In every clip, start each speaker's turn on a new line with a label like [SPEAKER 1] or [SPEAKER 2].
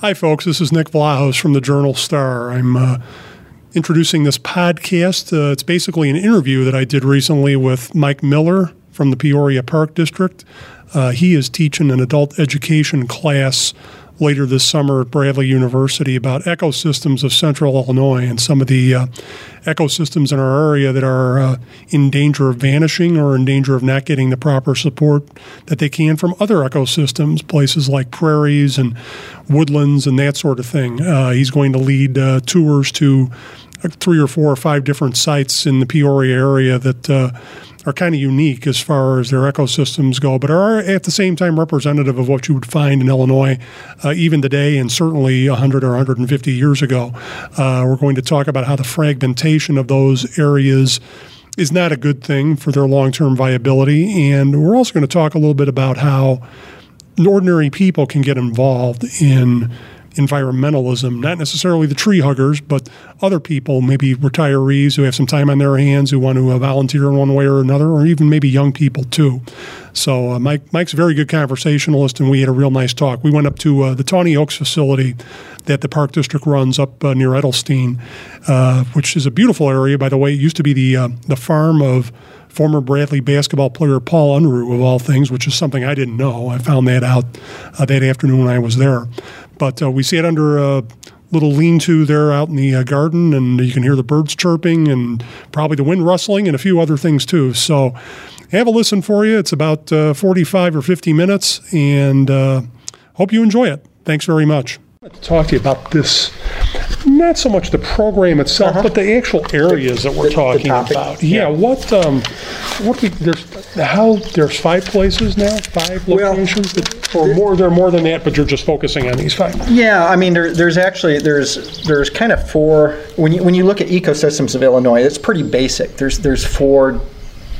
[SPEAKER 1] Hi, folks. This is Nick Vlahos from the Journal Star. I'm uh, introducing this podcast. Uh, it's basically an interview that I did recently with Mike Miller from the Peoria Park District. Uh, he is teaching an adult education class later this summer at Bradley University about ecosystems of central Illinois and some of the uh, ecosystems in our area that are uh, in danger of vanishing or in danger of not getting the proper support that they can from other ecosystems, places like prairies and woodlands and that sort of thing. Uh, he's going to lead uh, tours to uh, three or four or five different sites in the Peoria area that uh, are kind of unique as far as their ecosystems go, but are at the same time representative of what you would find in Illinois uh, even today and certainly 100 or 150 years ago. Uh, we're going to talk about how the fragmentation of those areas is not a good thing for their long term viability. And we're also going to talk a little bit about how ordinary people can get involved in environmentalism, not necessarily the tree huggers, but other people, maybe retirees who have some time on their hands who want to uh, volunteer in one way or another, or even maybe young people too. So uh, Mike, Mike's a very good conversationalist, and we had a real nice talk. We went up to uh, the Tawny Oaks facility that the Park District runs up uh, near Edelstein, uh, which is a beautiful area. By the way, it used to be the uh, the farm of former Bradley basketball player Paul Unruh, of all things, which is something I didn't know. I found that out that afternoon when I was there. But uh, we sat under a little lean-to there out in the uh, garden, and you can hear the birds chirping and probably the wind rustling and a few other things too. So have a listen for you. It's about uh, 45 or 50 minutes, and uh, hope you enjoy it. Thanks very much. Like to talk to you about this not so much the program itself,
[SPEAKER 2] Uh-huh.
[SPEAKER 1] but the actual areas that we're
[SPEAKER 2] The- the
[SPEAKER 1] talking
[SPEAKER 2] topic,
[SPEAKER 1] about. Yeah,
[SPEAKER 2] yeah.
[SPEAKER 1] what um, what we there's how there's five places now, five
[SPEAKER 2] Well,
[SPEAKER 1] locations, that- or more. There are more than that, but you're just focusing on these five.
[SPEAKER 2] Yeah, I mean, there, there's actually there's there's kind of four. When you when you look at ecosystems of Illinois, it's pretty basic. There's there's four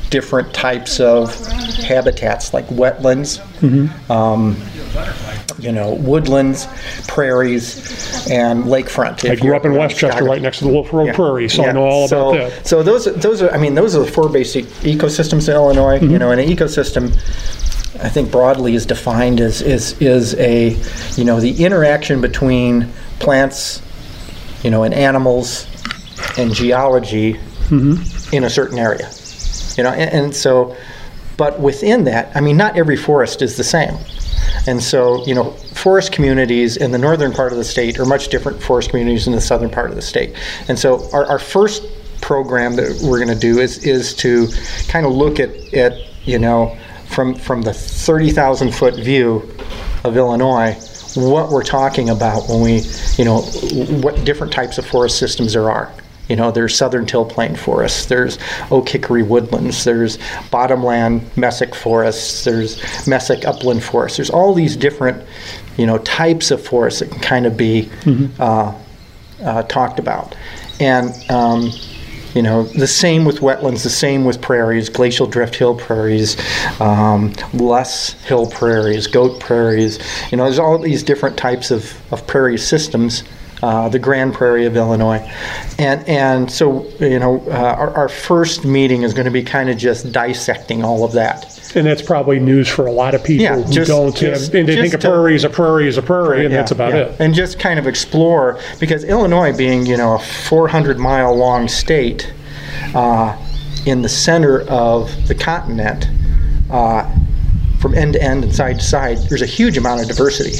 [SPEAKER 2] different types of habitats, like wetlands, um, you know, woodlands, prairies, and lakefront.
[SPEAKER 1] I grew up in Westchester, right next to the Wolf Road
[SPEAKER 2] Yeah.
[SPEAKER 1] Prairie, so I know all
[SPEAKER 2] so,
[SPEAKER 1] about that.
[SPEAKER 2] So those those are I mean those are the four basic ecosystems in Illinois.
[SPEAKER 1] Mm-hmm.
[SPEAKER 2] You know, and an ecosystem I think broadly is defined as is is a you know the interaction between plants, you know, and animals and geology
[SPEAKER 1] Mm-hmm.
[SPEAKER 2] in a certain area. You know, and, and so but within that, I mean not every forest is the same. And so, you know, forest communities in the northern part of the state are much different forest communities in the southern part of the state. And so, our, our first program that we're going to do is is to kind of look at, at you know, from from the 30,000 foot view of Illinois, what we're talking about when we, you know, what different types of forest systems there are. You know, there's southern till plain forests, there's oak hickory woodlands, there's bottomland mesic forests, there's mesic upland forests. There's all these different, you know, types of forests that can kind of be uh, uh, talked about. And, um, you know, the same with wetlands, the same with prairies, glacial drift hill prairies, um, loess hill prairies, goat prairies. You know, there's all these different types of, of prairie systems. Uh, the Grand Prairie of Illinois, and and so you know uh, our, our first meeting is going to be kind of just dissecting all of that.
[SPEAKER 1] And that's probably news for a lot of people
[SPEAKER 2] Yeah,
[SPEAKER 1] who
[SPEAKER 2] just-
[SPEAKER 1] don't
[SPEAKER 2] just-
[SPEAKER 1] have, and they think a prairie is a prairie is a prairie, and that's about
[SPEAKER 2] yeah.
[SPEAKER 1] it.
[SPEAKER 2] And just kind of explore because Illinois, being you know a 400 mile long state, uh, in the center of the continent, uh, from end to end and side to side, there's a huge amount of diversity,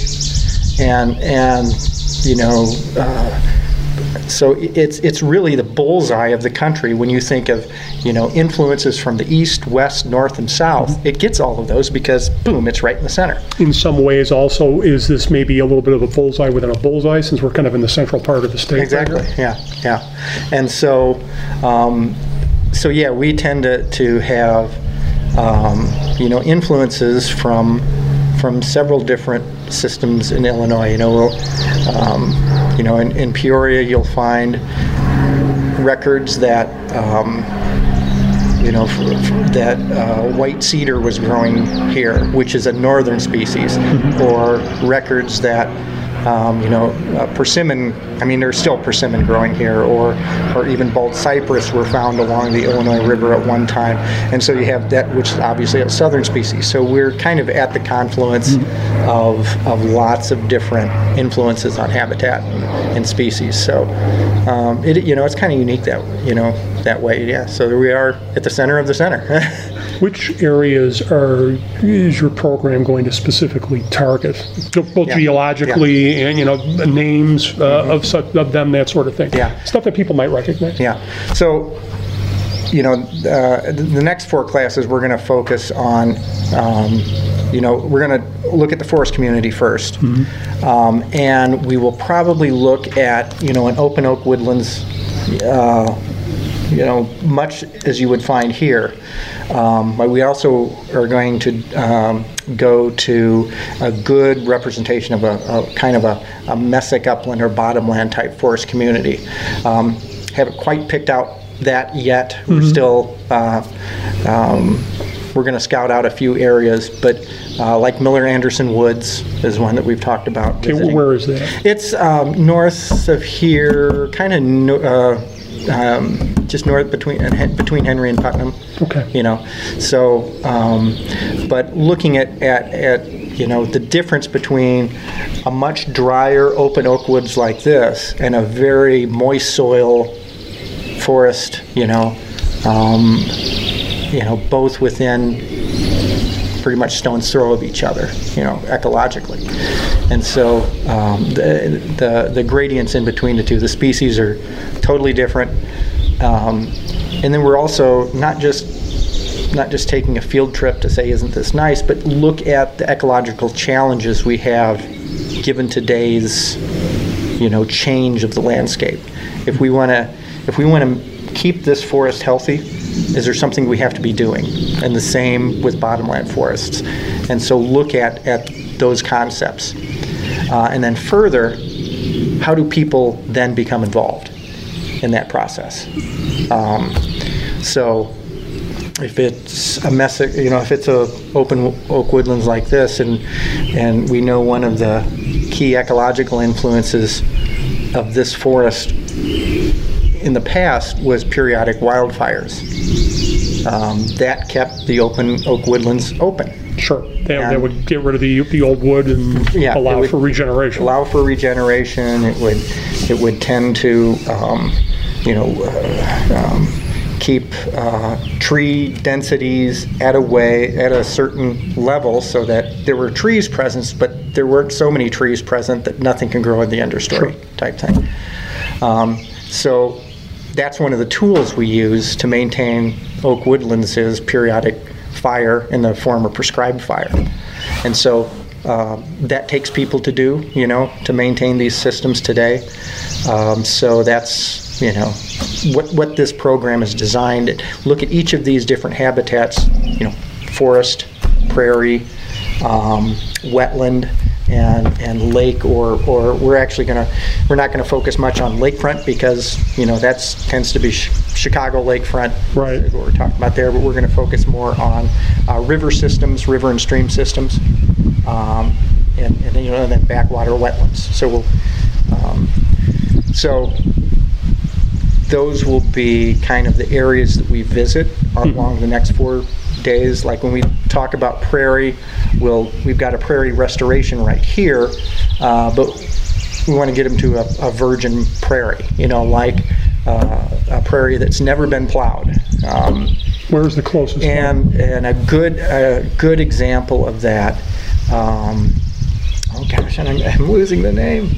[SPEAKER 2] and and you know. Uh, so it's it's really the bullseye of the country when you think of you know influences from the east, west, north, and south. It gets all of those because boom, it's right in the center.
[SPEAKER 1] In some ways, also, is this maybe a little bit of a bullseye within a bullseye, since we're kind of in the central part of the state?
[SPEAKER 2] Exactly.
[SPEAKER 1] here?
[SPEAKER 2] Yeah. Yeah. And so, um, so yeah, we tend to to have um, you know influences from from several different systems in Illinois. You know, um, you know, in, in Peoria, you'll find records that um, you know that uh, white cedar was growing here, which is a northern species, or records that um, you know uh, persimmon. I mean, there's still persimmon growing here, or or even bald cypress were found along the Illinois River at one time, and so you have that, which is obviously a southern species. So we're kind of at the confluence of of lots of different influences on habitat and, and species. So um, it you know it's kind of unique that you know that way. Yeah. So there we are at the center of the center.
[SPEAKER 1] Which areas are is your program going to specifically target, both
[SPEAKER 2] Yeah.
[SPEAKER 1] geologically and you know the names uh, of such of them, that sort of thing?
[SPEAKER 2] Mm-hmm. Yeah.
[SPEAKER 1] stuff that people might recognize.
[SPEAKER 2] Yeah. So, you know, uh, the next four classes we're going to focus on. Um, you know, we're going to look at the forest community 1st um, and we will probably look at you know an open oak woodlands. Uh, you know, much as you would find here. Um, but we also are going to um, go to a good representation of a, a kind of a, a mesic upland or bottomland type forest community. Um, haven't quite picked out that yet. We're still. Uh, um, we're going to scout out a few areas, but uh, like Miller Anderson Woods is one that we've talked about.
[SPEAKER 1] Okay,
[SPEAKER 2] visiting.
[SPEAKER 1] where is that?
[SPEAKER 2] It's um, north of here, kind of no, uh, um, just north between between Henry and Putnam.
[SPEAKER 1] Okay.
[SPEAKER 2] You know, so um, but looking at, at at you know the difference between a much drier open oak woods like this and a very moist soil forest, you know, um, you know, both within pretty much stone's throw of each other, you know, ecologically. And so um, the, the, the gradients in between the two, the species are totally different. Um, and then we're also not just not just taking a field trip to say isn't this nice, but look at the ecological challenges we have given today's you know change of the landscape. If we want to if we want to keep this forest healthy, is there something we have to be doing? And the same with bottomland forests. And so look at at those concepts. Uh, and then further, how do people then become involved in that process? Um, so if it's a mess, you know, if it's a open oak woodlands like this, and and we know one of the key ecological influences of this forest in the past was periodic wildfires. Um, that kept the open oak woodlands open.
[SPEAKER 1] Sure, that
[SPEAKER 2] And-
[SPEAKER 1] would get rid of the the old wood and
[SPEAKER 2] Yeah,
[SPEAKER 1] allow for regeneration.
[SPEAKER 2] Allow for regeneration. It would it would tend to um, you know uh, um, keep uh, tree densities at a way at a certain level so that there were trees present, but there weren't so many trees present that nothing can grow in the understory type thing. Um, so that's one of the tools we use to maintain oak woodlands is periodic fire in the form of prescribed fire. And so um, that takes people to do, you know, to maintain these systems today. Um, so that's, you know, what, what this program is designed. Look at each of these different habitats, you know, forest, prairie, um, wetland, and, and lake, or, or we're actually going to, we're not going to focus much on lakefront because, you know, that's tends to be Ch- Chicago lakefront.
[SPEAKER 1] Right.
[SPEAKER 2] What we're talking about there, but we're going to focus more on uh, river systems, river and stream systems, um, and, and then, you know, then backwater wetlands. So we'll, um, so those will be kind of the areas that we visit along the next four days. Like when we talk about prairie, we'll, we've got a prairie restoration right here, uh, but we want to get them to a, a virgin prairie, you know, like uh, a prairie that's never been plowed. Um,
[SPEAKER 1] Where's the closest one?
[SPEAKER 2] and and a good a good example of that. Um, oh gosh, and I'm, I'm losing the name.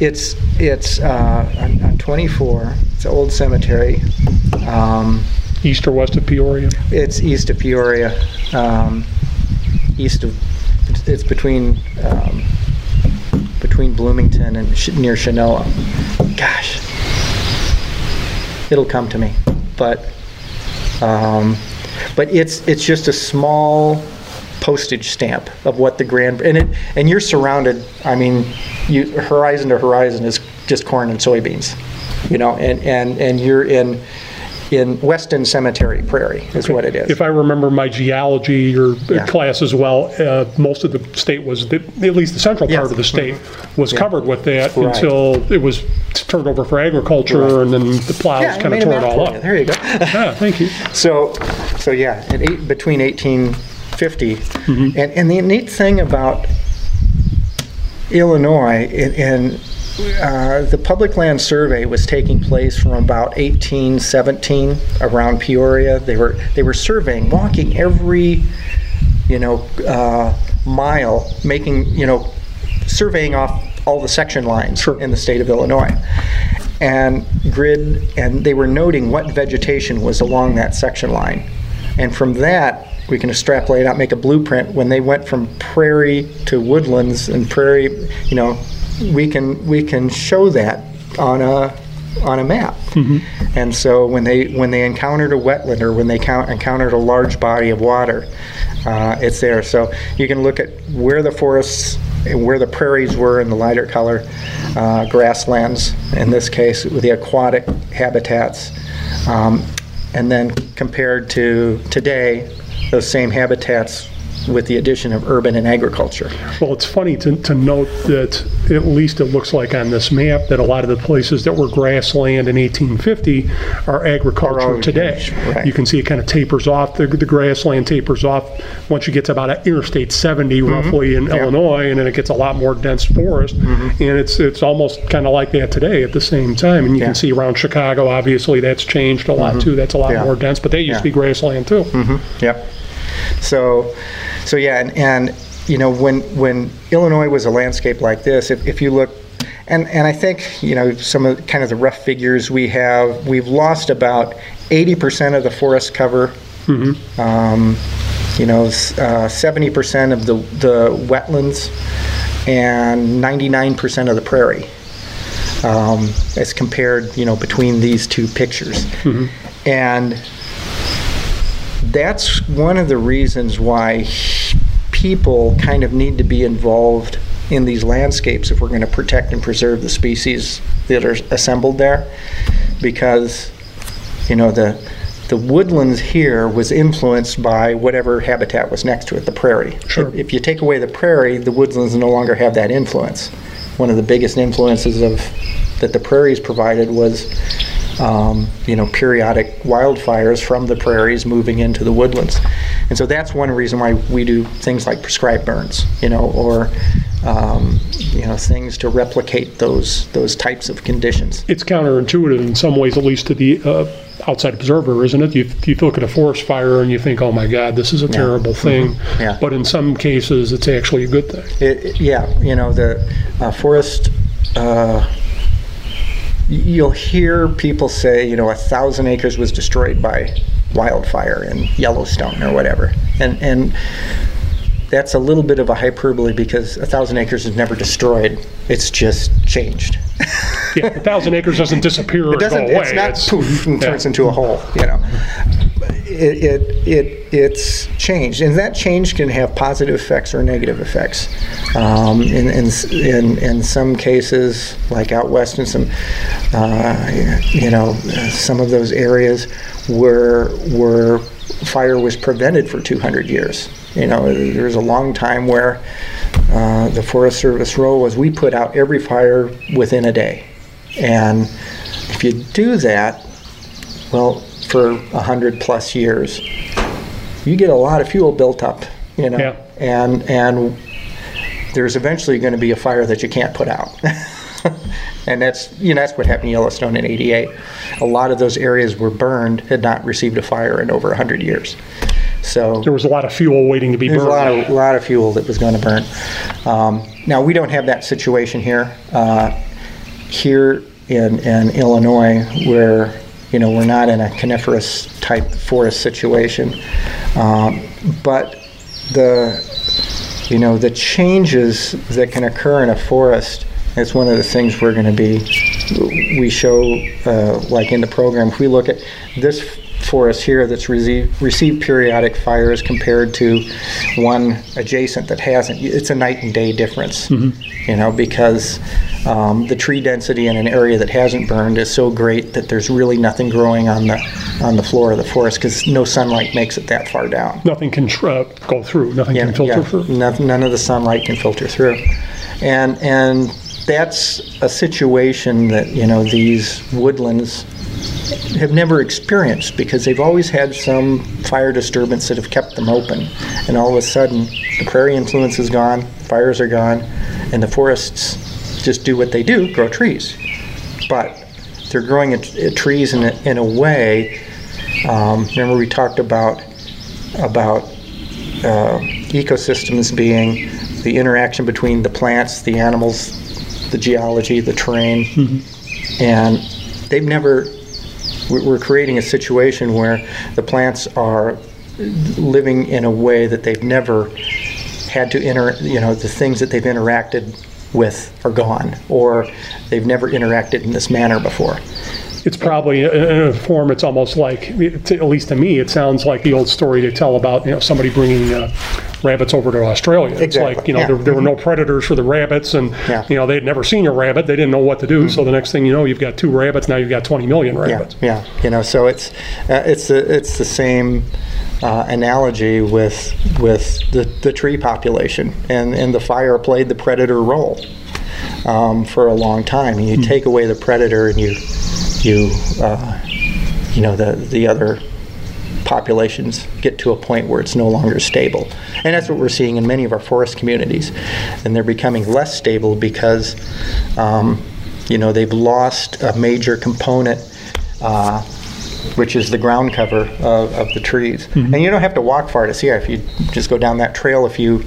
[SPEAKER 2] It's it's uh, on, on 24. It's an old cemetery. Um,
[SPEAKER 1] East or west of Peoria?
[SPEAKER 2] it's east of Peoria, um, east of it's, it's between um, between Bloomington and Sh- near Chenoa. Gosh, it'll come to me, but um, but it's it's just a small postage stamp of what the grand and it and you're surrounded. I mean, you horizon to horizon is just corn and soybeans, you know, and and and you're in in Weston Cemetery Prairie is what it is.
[SPEAKER 1] If I remember my geology or
[SPEAKER 2] Yeah.
[SPEAKER 1] class as well, uh, most of the state was, the- at least the central part
[SPEAKER 2] Yes.
[SPEAKER 1] of the state was
[SPEAKER 2] Yeah.
[SPEAKER 1] covered with that
[SPEAKER 2] Right.
[SPEAKER 1] until it was turned over for agriculture and then the plows
[SPEAKER 2] yeah, I
[SPEAKER 1] kind of
[SPEAKER 2] made a
[SPEAKER 1] tore it
[SPEAKER 2] map
[SPEAKER 1] all
[SPEAKER 2] for you.
[SPEAKER 1] up.
[SPEAKER 2] There you go.
[SPEAKER 1] Yeah, thank you.
[SPEAKER 2] So, so yeah, in eight, between 1850,
[SPEAKER 1] Mm-hmm.
[SPEAKER 2] and, and the neat thing about Illinois, and, and uh, the public land survey was taking place from about 1817 around Peoria. They were they were surveying, walking every, you know, uh, mile, making you know, surveying off all the section lines
[SPEAKER 1] Sure.
[SPEAKER 2] in the state of Illinois and grid, and they were noting what vegetation was along that section line. And from that, we can extrapolate out, make a blueprint. When they went from prairie to woodlands and prairie, you know, we can we can show that on a on a map. And so when they when they encountered a wetland or when they count, encountered a large body of water, uh, it's there. So you can look at where the forests and where the prairies were in the lighter color, uh, grasslands in this case, with the aquatic habitats, um, and then compared to today, those same habitats with the addition of urban and agriculture.
[SPEAKER 1] Well, it's funny to, to note that at least it looks like on this map that a lot of the places that were grassland in 1850 are agriculture today.
[SPEAKER 2] right.
[SPEAKER 1] You can see it kind of tapers off, the, the grassland tapers off once you get to about Interstate 70
[SPEAKER 2] Mm-hmm.
[SPEAKER 1] roughly in Illinois, and then it gets a lot more dense forest.
[SPEAKER 2] Mm-hmm.
[SPEAKER 1] And it's it's almost kind of like that today at the same time. And you
[SPEAKER 2] Yeah.
[SPEAKER 1] can see around Chicago, obviously, that's changed a lot too. That's a lot
[SPEAKER 2] Mm-hmm. Yeah.
[SPEAKER 1] more dense, but they used to be grassland too.
[SPEAKER 2] Yep. So, so yeah, and, and you know when when Illinois was a landscape like this, if, if you look, and and I think you know some of kind of the rough figures we have, we've lost about 80% of the forest cover. Um, you know, uh, 70% of the the wetlands, and 99% of the prairie. Um, as compared, you know, between these two pictures, and that's one of the reasons why people kind of need to be involved in these landscapes if we're going to protect and preserve the species that are assembled there. Because you know the the woodlands here was influenced by whatever habitat was next to it the prairie.
[SPEAKER 1] Sure.
[SPEAKER 2] if, if you take away the prairie the woodlands no longer have that influence. One of the biggest influences of that the prairies provided was um, you know, periodic wildfires from the prairies moving into the woodlands. And so that's one reason why we do things like prescribed burns, you know, or, um, you know, things to replicate those, those types of conditions.
[SPEAKER 1] it's counterintuitive in some ways, at least to the uh, outside observer, isn't it? You, you look at a forest fire and you think, oh my God, this is a terrible thing.
[SPEAKER 2] Yeah.
[SPEAKER 1] But in some cases, it's actually a good thing.
[SPEAKER 2] It, it- yeah, you know, the uh, forest, uh, you'll hear people say, you know, a thousand acres was destroyed by wildfire in Yellowstone or whatever. And, and that's a little bit of a hyperbole because a thousand acres is never destroyed. It's just changed.
[SPEAKER 1] Yeah, a thousand acres doesn't disappear or
[SPEAKER 2] It doesn't.
[SPEAKER 1] go away.
[SPEAKER 2] It's not poof and
[SPEAKER 1] yeah.
[SPEAKER 2] turns into a hole. You know, it, it it it's changed, and that change can have positive effects or negative effects. Um, in, in in in some cases, like out west, in some uh, you know some of those areas where where fire was prevented for 200 years. You know, there was a long time where uh, the Forest Service role was we put out every fire within a day. And if you do that, well, for a hundred plus years, you get a lot of fuel built up, you know,
[SPEAKER 1] Yeah.
[SPEAKER 2] and and there's eventually going to be a fire that you can't put out. and that's you know that's what happened in Yellowstone in '88. A lot of those areas were burned had not received a fire in over hundred years. So
[SPEAKER 1] There was a lot of fuel waiting to be
[SPEAKER 2] there's a lot of, lot of fuel that was going to burn. Um, now, we don't have that situation here. Uh, here in, in Illinois, where, you know, we're not in a coniferous type forest situation. Um, but the, you know, the changes that can occur in a forest, it's one of the things we're going to be, we show, uh, like in the program, if we look at this forest here that's received, received periodic fires compared to one adjacent that hasn't. It's a night and day difference, you know, because um, the tree density in an area that hasn't burned is so great that there's really nothing growing on the on the floor of the forest because no sunlight makes it that far down.
[SPEAKER 1] Nothing can tr- uh, go through. Nothing can filter through.
[SPEAKER 2] None, none of the sunlight can filter through, and and that's a situation that you know these woodlands have never experienced because they've always had some fire disturbance that have kept them open, and all of a sudden the prairie influence is gone, fires are gone, and the forests just do what they do, grow trees, but they're growing trees in a, in a way. Um, remember we talked about about uh, ecosystems being the interaction between the plants, the animals, the geology, the terrain, and they've never. We- We're creating a situation where the plants are living in a way that they've never had to inter. You know, the things that they've interacted with are gone, or they've never interacted in this manner before.
[SPEAKER 1] It's probably in in a form. It's almost like, to- at least to me, it sounds like the old story they tell about you know somebody bringing uh, rabbits over to Australia. It's like you know
[SPEAKER 2] yeah.
[SPEAKER 1] there, there were no predators for the rabbits, and
[SPEAKER 2] Yeah.
[SPEAKER 1] you know they had never seen a rabbit. They didn't know what to do. So the next thing you know, you've got two rabbits. Now you've got 20 million rabbits.
[SPEAKER 2] Yeah, yeah. You know, so it's uh, it's the it's the same uh, analogy with with the, the tree population, and and the fire played the predator role um, for a long time. And you take away the predator, and you you uh, you know the the other populations get to a point where it's no longer stable. And that's what we're seeing in many of our forest communities. And they're becoming less stable because, um, you know, they've lost a major component, uh, which is the ground cover of, of the trees. And you don't have to walk far to see it. If you just go down that trail, if you,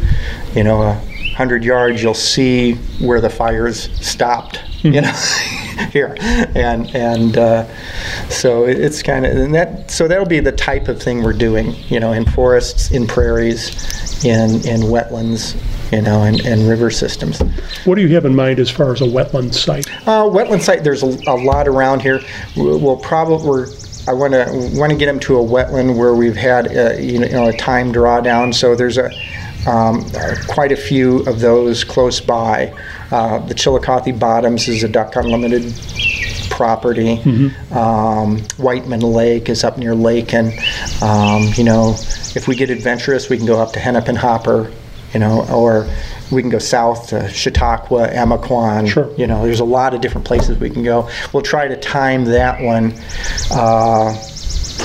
[SPEAKER 2] you know, a hundred yards, you'll see where the fires stopped. You know, here, and and uh, so it- it's kind of and that. So that'll be the type of thing we're doing. You know, in forests, in prairies, in in wetlands, you know, and, and river systems.
[SPEAKER 1] What do you have in mind as far as a wetland site?
[SPEAKER 2] Uh, wetland site. There's a, a lot around here. We'll, we'll probably. We're, I want to want to get them to a wetland where we've had uh, you know a time drawdown. So there's a um, quite a few of those close by. Uh, the Chillicothe Bottoms is a duck unlimited property. Um, Wightman Lake is up near Lacon. Um, you know, if we get adventurous, we can go up to Hennepin Hopper. You know, or we can go south to Chautauqua, Emiquon.
[SPEAKER 1] Sure.
[SPEAKER 2] You know, there's a lot of different places we can go. We'll try to time that one. Uh,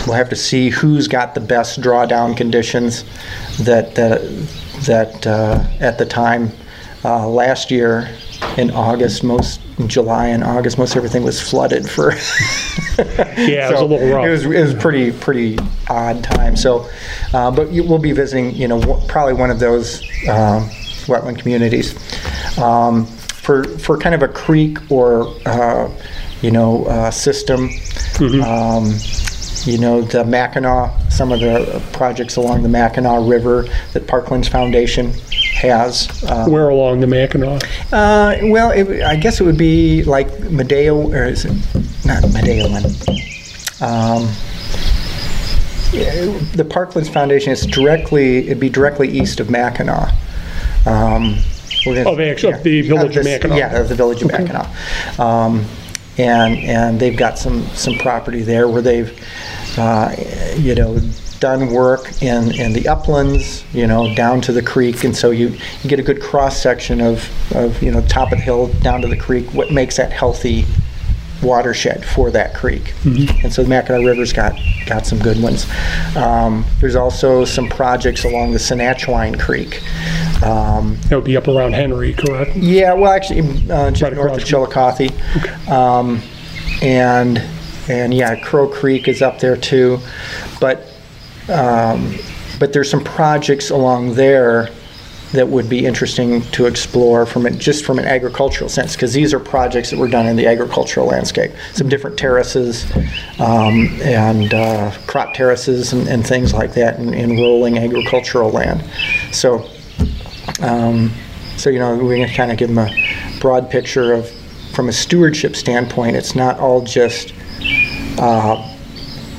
[SPEAKER 2] we'll have to see who's got the best drawdown conditions that that, that uh, at the time uh, last year in August, most in July and August, most everything was flooded for.
[SPEAKER 1] Yeah, it was a little rough.
[SPEAKER 2] It was, it was pretty pretty odd time. So, uh, but we'll be visiting, you know, w- probably one of those um, wetland communities um, for for kind of a creek or uh, you know uh, system.
[SPEAKER 1] Mm-hmm.
[SPEAKER 2] Um, you know the Mackinaw, some of the projects along the Mackinaw River that Parklands Foundation has. Uh,
[SPEAKER 1] Where along the Mackinaw?
[SPEAKER 2] uh, well, it, I guess it would be like Medeo, or is it not Medeoland? Um, the Parklands Foundation is directly, it'd be directly east of Mackinaw. Um, we're gonna-
[SPEAKER 1] Of actually- of the village of
[SPEAKER 2] this-
[SPEAKER 1] Mackinaw.
[SPEAKER 2] Yeah, of the village of Mackinaw. Um, and and they've got some some property there where they've, uh, you know, done work in in the uplands, you know, down to the creek, and so you, you get a good cross section of of you know top of the hill down to the creek. What makes that healthy watershed for that creek. And so the Mackinaw River's got, got some good ones. Um, there's also some projects along the Senatchwine Creek. Um,
[SPEAKER 1] That would be up around Henry, correct?
[SPEAKER 2] yeah, well, actually, uh, just
[SPEAKER 1] Right
[SPEAKER 2] north of Chillicothe. Um, and, and yeah, Crow Creek is up there too. But, um, but there's some projects along there that would be interesting to explore from it, just from an agricultural sense, because these are projects that were done in the agricultural landscape. Some different terraces um, and uh, crop terraces and, and things like that in, in rolling agricultural land. So, um, so you know, we can kind of give them a broad picture of, from a stewardship standpoint, it's not all just uh,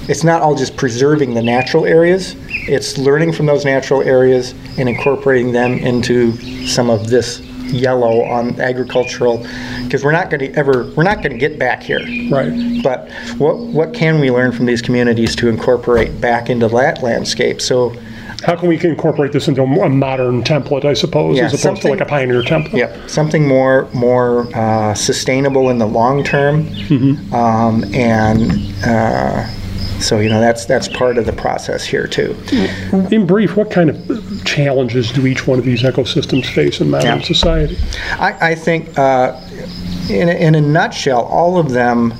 [SPEAKER 2] it's not all just preserving the natural areas. It's learning from those natural areas and incorporating them into some of this yellow on agricultural because we're not going to ever we're not going to get back here
[SPEAKER 1] Right.
[SPEAKER 2] but what what can we learn from these communities to incorporate back into that landscape so
[SPEAKER 1] How can we incorporate this into a modern template, I suppose,
[SPEAKER 2] Yeah,
[SPEAKER 1] as opposed to like a pioneer template?
[SPEAKER 2] Yep, something more more uh, sustainable in the long term, um, and uh, so you know that's that's part of the process here too.
[SPEAKER 1] In brief, what kind of challenges do each one of these ecosystems face in modern
[SPEAKER 2] Yeah.
[SPEAKER 1] society?
[SPEAKER 2] I, I think, uh, in, a, in a nutshell, all of them,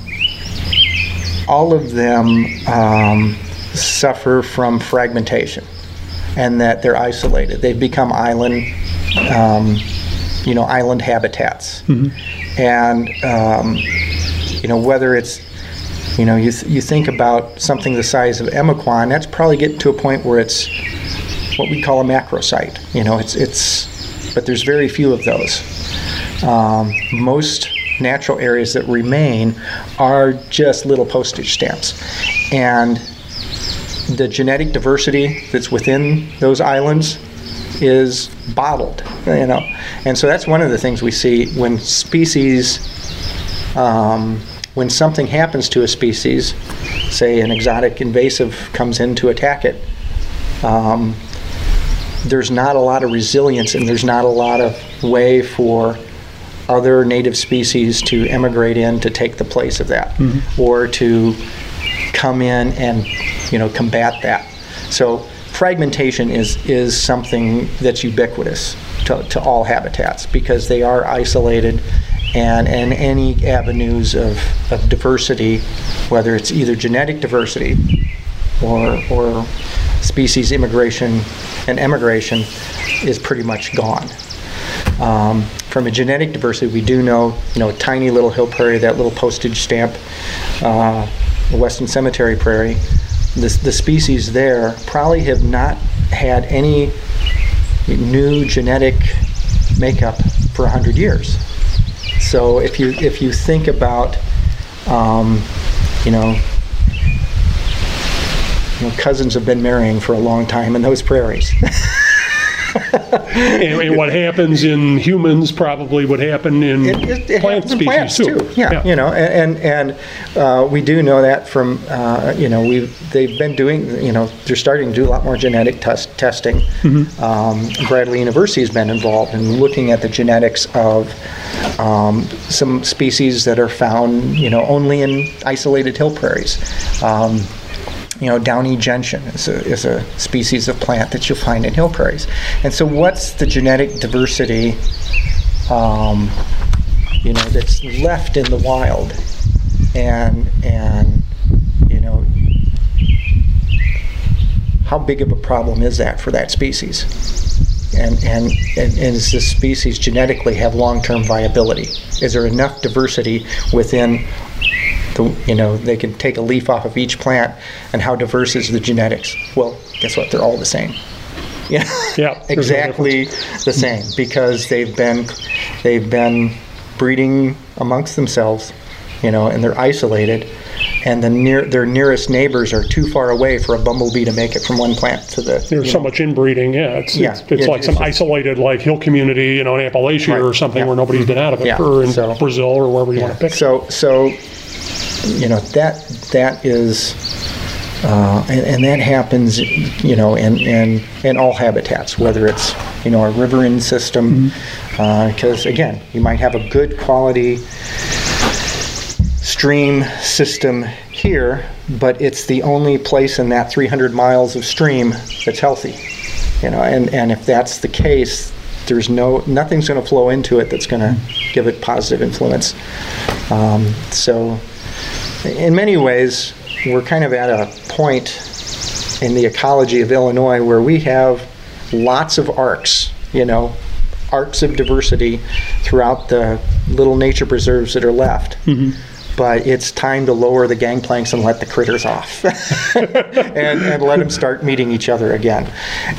[SPEAKER 2] all of them um, suffer from fragmentation, and that they're isolated. They've become island, um, you know, island habitats, and um, you know whether it's you know, you, th- you think about something the size of Emiquon, that's probably getting to a point where it's what we call a macro site. You know, it's, it's but there's very few of those. Um, most natural areas that remain are just little postage stamps. And the genetic diversity that's within those islands is bottled, you know. And so that's one of the things we see when species um, when something happens to a species, say an exotic invasive comes in to attack it, um, there's not a lot of resilience and there's not a lot of way for other native species to emigrate in to take the place of that or to come in and you know combat that. So fragmentation is is something that's ubiquitous to, to all habitats because they are isolated and and any avenues of, of diversity whether it's either genetic diversity or or species immigration and emigration is pretty much gone um, from a genetic diversity, we do know, you know, tiny little hill prairie, that little postage stamp, uh, Weston Cemetery Prairie, the, the species there probably have not had any new genetic makeup for 100 years. So if you if you think about, um, you know, you know, cousins have been marrying for a long time in those prairies.
[SPEAKER 1] And, and what happens in humans probably would happen in
[SPEAKER 2] It, it, it
[SPEAKER 1] plant
[SPEAKER 2] happens in
[SPEAKER 1] species
[SPEAKER 2] plants
[SPEAKER 1] too.
[SPEAKER 2] Yeah, you know, and and, and uh, we do know that from uh, you know we they've been doing you know they're starting to do a lot more genetic test, testing.
[SPEAKER 1] Mm-hmm.
[SPEAKER 2] Um, Bradley University has been involved in looking at the genetics of um, some species that are found you know only in isolated hill prairies. Um, you know, downy gentian is a, is a species of plant that you'll find in hill prairies. And so, what's the genetic diversity, um, you know, that's left in the wild? And, and, you know, how big of a problem is that for that species? And, and, and, and does this species genetically have long-term viability? Is there enough diversity within the, you know, they can take a leaf off of each plant, and how diverse is the genetics? Well, guess what? They're all the same. Yeah,
[SPEAKER 1] Yeah, there's no
[SPEAKER 2] exactly the same because they've been they've been breeding amongst themselves, you know, and they're isolated, and the near their nearest neighbors are too far away for a bumblebee to make it from one plant to the.
[SPEAKER 1] There's so
[SPEAKER 2] know,
[SPEAKER 1] much inbreeding, yeah. It's,
[SPEAKER 2] Yeah,
[SPEAKER 1] it's, it's
[SPEAKER 2] it-
[SPEAKER 1] like
[SPEAKER 2] it's
[SPEAKER 1] some isolated like hill community, you know, in Appalachia
[SPEAKER 2] Right,
[SPEAKER 1] or something
[SPEAKER 2] yeah.
[SPEAKER 1] where nobody's been out of it, mm-hmm.
[SPEAKER 2] Yeah,
[SPEAKER 1] or in
[SPEAKER 2] so-
[SPEAKER 1] Brazil or wherever you want to pick.
[SPEAKER 2] So, so, you know, that, that is, uh, and, and that happens, you know, in, in, in all habitats, whether it's, you know, a riverine system, because again, you might have a good quality stream system here, but it's the only place in that 300 miles of stream that's healthy. You know, and, and if that's the case, there's no nothing's going to flow into it that's going to give it positive influence. Um, so, in many ways, we're kind of at a point in the ecology of Illinois where we have lots of arcs. You know, arcs of diversity throughout the little nature preserves that are left. Mm-hmm. But it's time to lower the gangplanks and let the critters off, and, and let them start meeting each other again.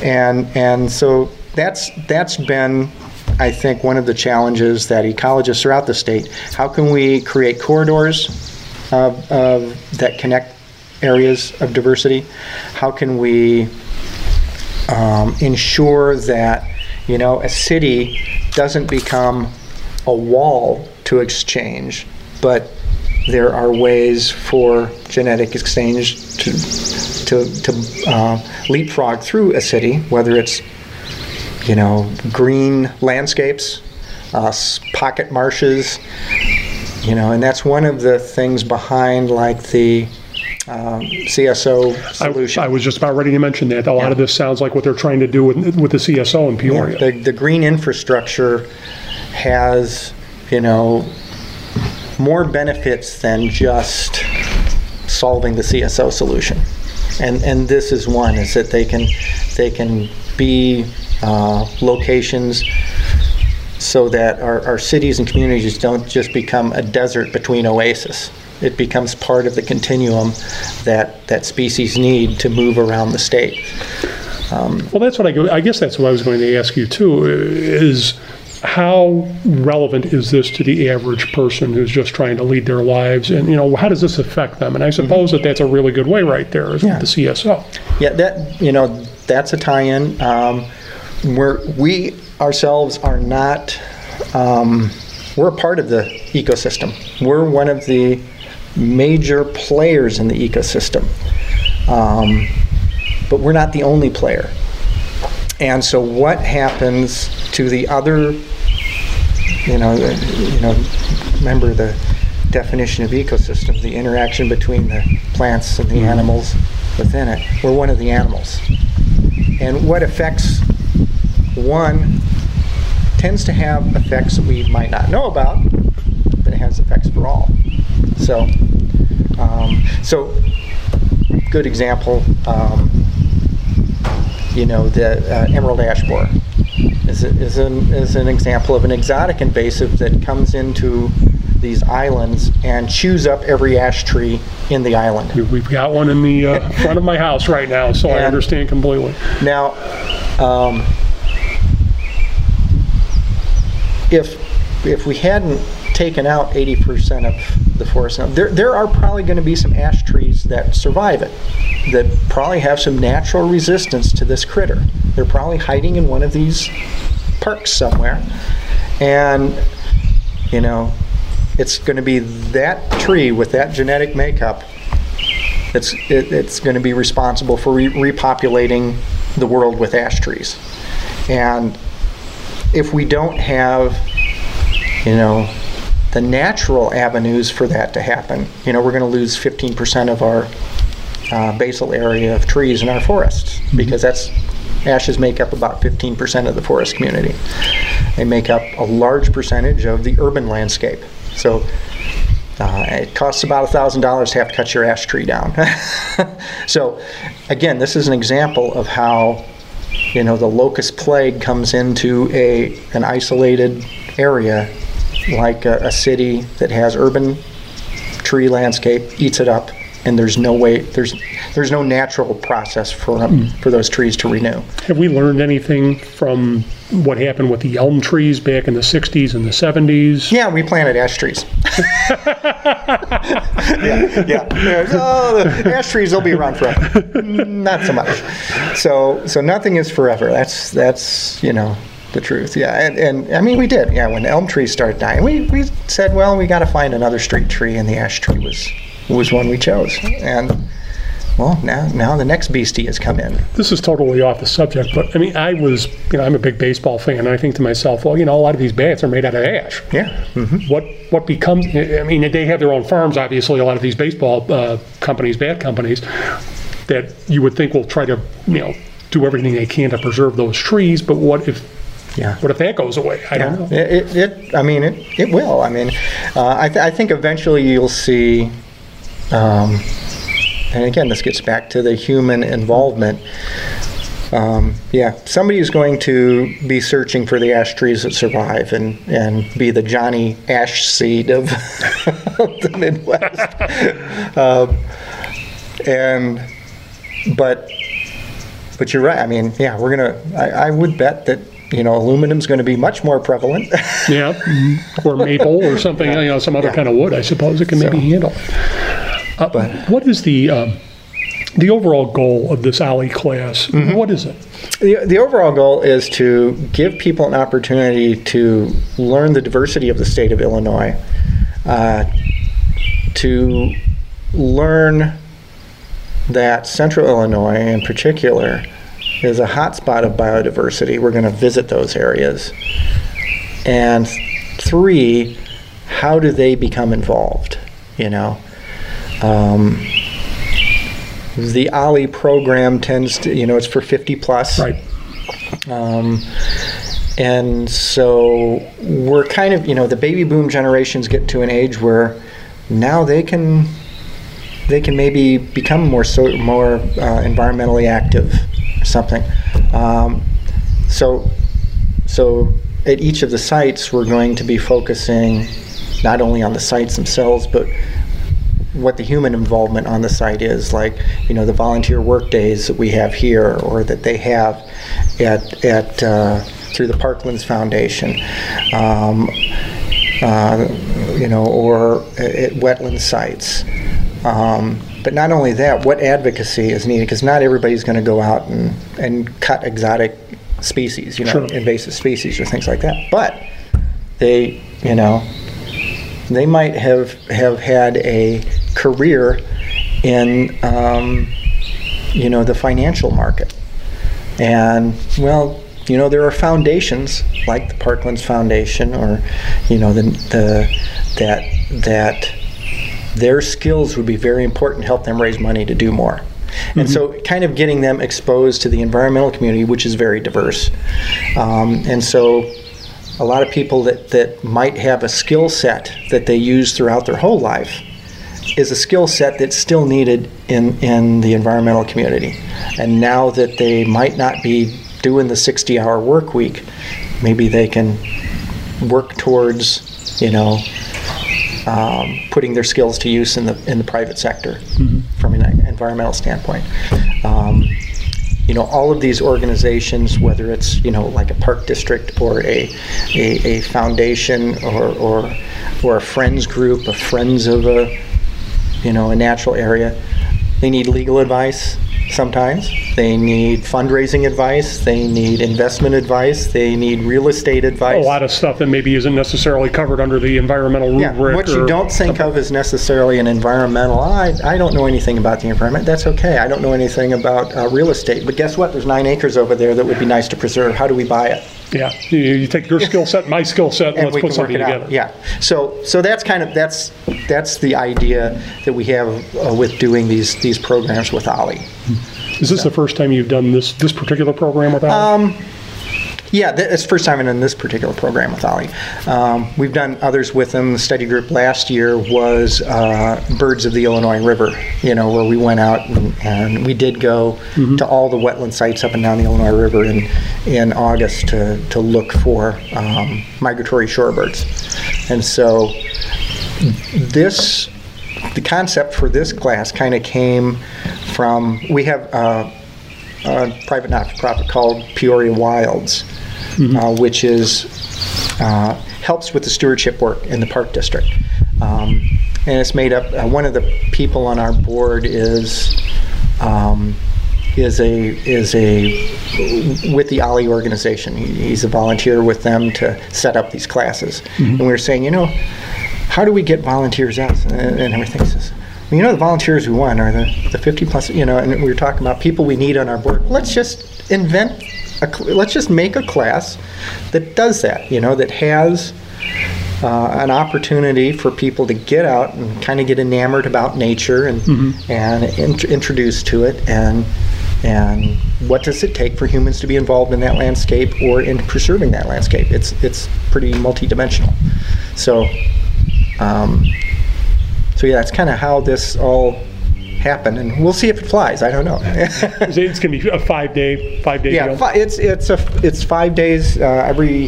[SPEAKER 2] And and so that's that's been, I think, one of the challenges that ecologists throughout the state. How can we create corridors of, that connect areas of diversity? How can we um, ensure that you know a city doesn't become a wall to exchange, but there are ways for genetic exchange to to, to uh, leapfrog through a city, whether it's you know green landscapes, uh, pocket marshes, you know, and that's one of the things behind like the um, CSO solution.
[SPEAKER 1] I, I was just about ready to mention that. A lot
[SPEAKER 2] Yeah.
[SPEAKER 1] of this sounds like what they're trying to do with, with the CSO in Peoria.
[SPEAKER 2] The, the green infrastructure has, you know, more benefits than just solving the CSO solution. And, and this is one, is that they can, they can be uh, locations so that our, our cities and communities don't just become a desert between oasis. It becomes part of the continuum that, that species need to move around the state.
[SPEAKER 1] Well, that's what I, go- I guess that's what I was going to ask you too, is how relevant is this to the average person who's just trying to lead their lives? And, you know, how does this affect them? And I suppose that that's a really good way right there, is
[SPEAKER 2] Yeah.
[SPEAKER 1] with the CSO.
[SPEAKER 2] Yeah, that, you know, that's a tie-in. Um, we're, we ourselves are not, um, we're a part of the ecosystem. We're one of the major players in the ecosystem. Um, but we're not the only player. And so what happens to the other, you know, the- you know, remember the definition of ecosystem, the interaction between the plants and the animals within it. We're one of the animals. And what affects one tends to have effects that we might not know about, but it has effects for all. So, um, so good example, um, you know, the uh, emerald ash borer is, a- is, an, is an example of an exotic invasive that comes into these islands and chews up every ash tree in the island.
[SPEAKER 1] We- We've got one in the uh, front of my house right now, so I understand completely.
[SPEAKER 2] Now, um, if if we hadn't taken out 80% of the forest, now there there are probably going to be some ash trees that survive it, that probably have some natural resistance to this critter. They're probably hiding in one of these parks somewhere, and you know, it's going to be that tree with that genetic makeup it's, it, it's going to be responsible for re- repopulating the world with ash trees. And if we don't have, you know, the natural avenues for that to happen, you know, we're going to lose 15% of our uh, basal area of trees in our forests because that's ashes make up about 15% of the forest community. They make up a large percentage of the urban landscape. So uh, it costs about $1,000 to have to cut your ash tree down. so, again, this is an example of how, you know, the locust plague comes into a an isolated area, like a, a city that has urban tree landscape, eats it up, and there's no way, there's there's no natural process for um, for those trees to renew.
[SPEAKER 1] Have we learned anything from what happened with the elm trees back in the 60s and the 70s?
[SPEAKER 2] Yeah, we planted ash trees. yeah, yeah. Oh, the ash trees will be around forever. Not so much. So, so nothing is forever. That's that's you know the truth. Yeah, and, and I mean we did. Yeah, when elm trees started dying, we, we said, well, we got to find another street tree, and the ash tree was was one we chose. And well, now now the next beastie has come in.
[SPEAKER 1] This is totally off the subject, but I mean, I was, you know, I'm a big baseball fan, and I think to myself, well, you know, a lot of these bats are made out of ash.
[SPEAKER 2] Yeah.
[SPEAKER 1] What what becomes? I mean, they have their own farms, obviously. A lot of these baseball uh, companies, bat companies, that you would think will try to, you know, do everything they can to preserve those trees. But what if,
[SPEAKER 2] Yeah.
[SPEAKER 1] what if that goes away? I don't know.
[SPEAKER 2] It, it, it, I mean, it, it will. I mean, uh, I, th- I think eventually you'll see, um, and again, this gets back to the human involvement. Um, yeah, somebody is going to be searching for the ash trees that survive and, and be the Johnny Ash seed of, the Midwest. um, and, but, but you're right. I mean, yeah, we're gonna. I, I would bet that you know aluminum's going to be much more prevalent.
[SPEAKER 1] Yeah, mhm. or maple or something, you know, some other
[SPEAKER 2] Yeah.
[SPEAKER 1] kind of wood, I suppose it can maybe
[SPEAKER 2] So-
[SPEAKER 1] handle. Uh, what is the, um, The overall goal of this OLLI class, what is it?
[SPEAKER 2] The, the overall goal is to give people an opportunity to learn the diversity of the state of Illinois, uh, to learn that central Illinois in particular is a hotspot of biodiversity. We're going to visit those areas. And three, how do they become involved? You know, um, the OLLI program tends to, you know, it's for 50 plus.
[SPEAKER 1] Right.
[SPEAKER 2] Um, and so we're kind of, you know, the baby boom generations get to an age where now they can they can maybe become more so more uh, environmentally active or something. Um, so so at each of the sites we're going to be focusing not only on the sites themselves but what the human involvement on the site is, like you know the volunteer work days that we have here, or that they have at at uh, through the Parklands Foundation, um, uh, you know, or at wetland sites. Um, but not only that, what advocacy is needed? Because not everybody's going to go out and, and cut exotic species, you know,
[SPEAKER 1] Sure.
[SPEAKER 2] invasive species or things like that. But they, you know, they might have have had a career in um, you know the financial market. And well you know there are foundations like the Parklands Foundation or you know the, the that that their skills would be very important to help them raise money to do more. And so kind of getting them exposed to the environmental community which is very diverse. Um, and so a lot of people that, that might have a skill set that they use throughout their whole life is a skill set that's still needed in, in the environmental community. And now that they might not be doing the 60 hour work week, maybe they can work towards, you know, um, putting their skills to use in the, in the private sector from an environmental standpoint. Um, you know, all of these organizations, whether it's, you know, like a park district or a, a, a foundation or, or, or a friends group, a friends of a, you know, a natural area, they need legal advice sometimes. They need fundraising advice. They need investment advice. They need real estate advice.
[SPEAKER 1] A lot of stuff that maybe isn't necessarily covered under the environmental rubric.
[SPEAKER 2] Yeah, what you don't think of as necessarily an environmental, I, I don't know anything about the environment. That's okay. I don't know anything about uh, real estate. But guess what? There's nine acres over there that would be nice to preserve. How do we buy it?
[SPEAKER 1] Yeah, you, you take your skill set, my skill set, and,
[SPEAKER 2] and
[SPEAKER 1] let's put something together.
[SPEAKER 2] out. Yeah. So so that's kind of that's that's the idea that we have uh, with doing these these programs with OLLI.
[SPEAKER 1] Is this the first time you've done this this particular program with
[SPEAKER 2] Um,
[SPEAKER 1] Alan?
[SPEAKER 2] Yeah, it's the first time in this particular program with OLLI. Um, we've done others with him. The study group last year was uh, Birds of the Illinois River, you know, where we went out and, and we did go to all the wetland sites up and down the Illinois River in, in August to, to look for um, migratory shorebirds. And so this, the concept for this class kind of came from, we have uh, a private not-for-profit called Peoria Wilds, uh, which is uh, helps with the stewardship work in the park district. Um, and it's made up. Uh, one of the people on our board is um, is a is a with the OLLI organization. He, he's a volunteer with them to set up these classes. And we were saying, you know, how do we get volunteers out and, and everything? Says, well, you know, the volunteers we want are the, the 50 plus, you know, and we were talking about people we need on our board. Let's just invent, a, let's just make a class that does that, you know, that has uh, an opportunity for people to get out and kind of get enamored about nature and, and int- introduced to it and and what does it take for humans to be involved in that landscape or in preserving that landscape? It's it's pretty multidimensional. So um, so yeah, that's kind of how this all happened, and we'll see if it flies. I don't know.
[SPEAKER 1] It's going to be a five day five day
[SPEAKER 2] yeah, fi- it's it's a it's five days uh, every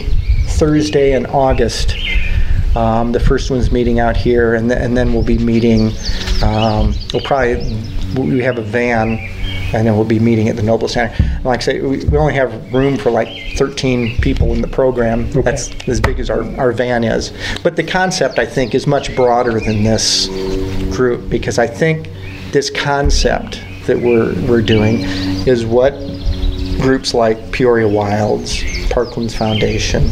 [SPEAKER 2] Thursday in August. Um, the first one's meeting out here, and, th- and then we'll be meeting. Um, we'll probably we have a van, and then we'll be meeting at the Noble Center. And like I say, we, we only have room for like 13 people in the program. That's as big as our, our van is. But the concept, I think, is much broader than this group because I think this concept that we're we're doing is what groups like Peoria Wilds, Parklands Foundation,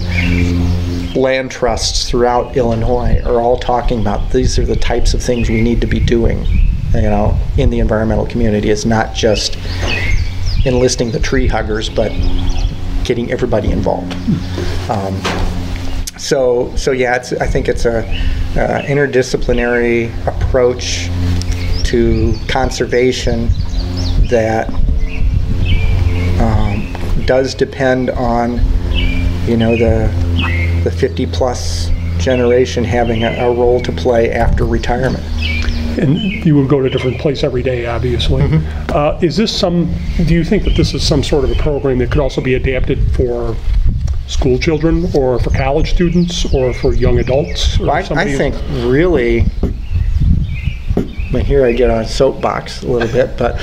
[SPEAKER 2] land trusts throughout Illinois are all talking about. These are the types of things we need to be doing, you know, in the environmental community. It's not just enlisting the tree huggers, but getting everybody involved. Um, so, so yeah, I think it's a uh, interdisciplinary approach to conservation that um, does depend on, you know, the the 50 plus generation having a, a role to play after retirement.
[SPEAKER 1] And you would go to a different place every day, obviously.
[SPEAKER 2] Mm-hmm.
[SPEAKER 1] Uh, is this some, do you think that this is some sort of a program that could also be adapted for school children or for college students or for young adults? or
[SPEAKER 2] I, I think really, here I get on a soapbox a little bit, but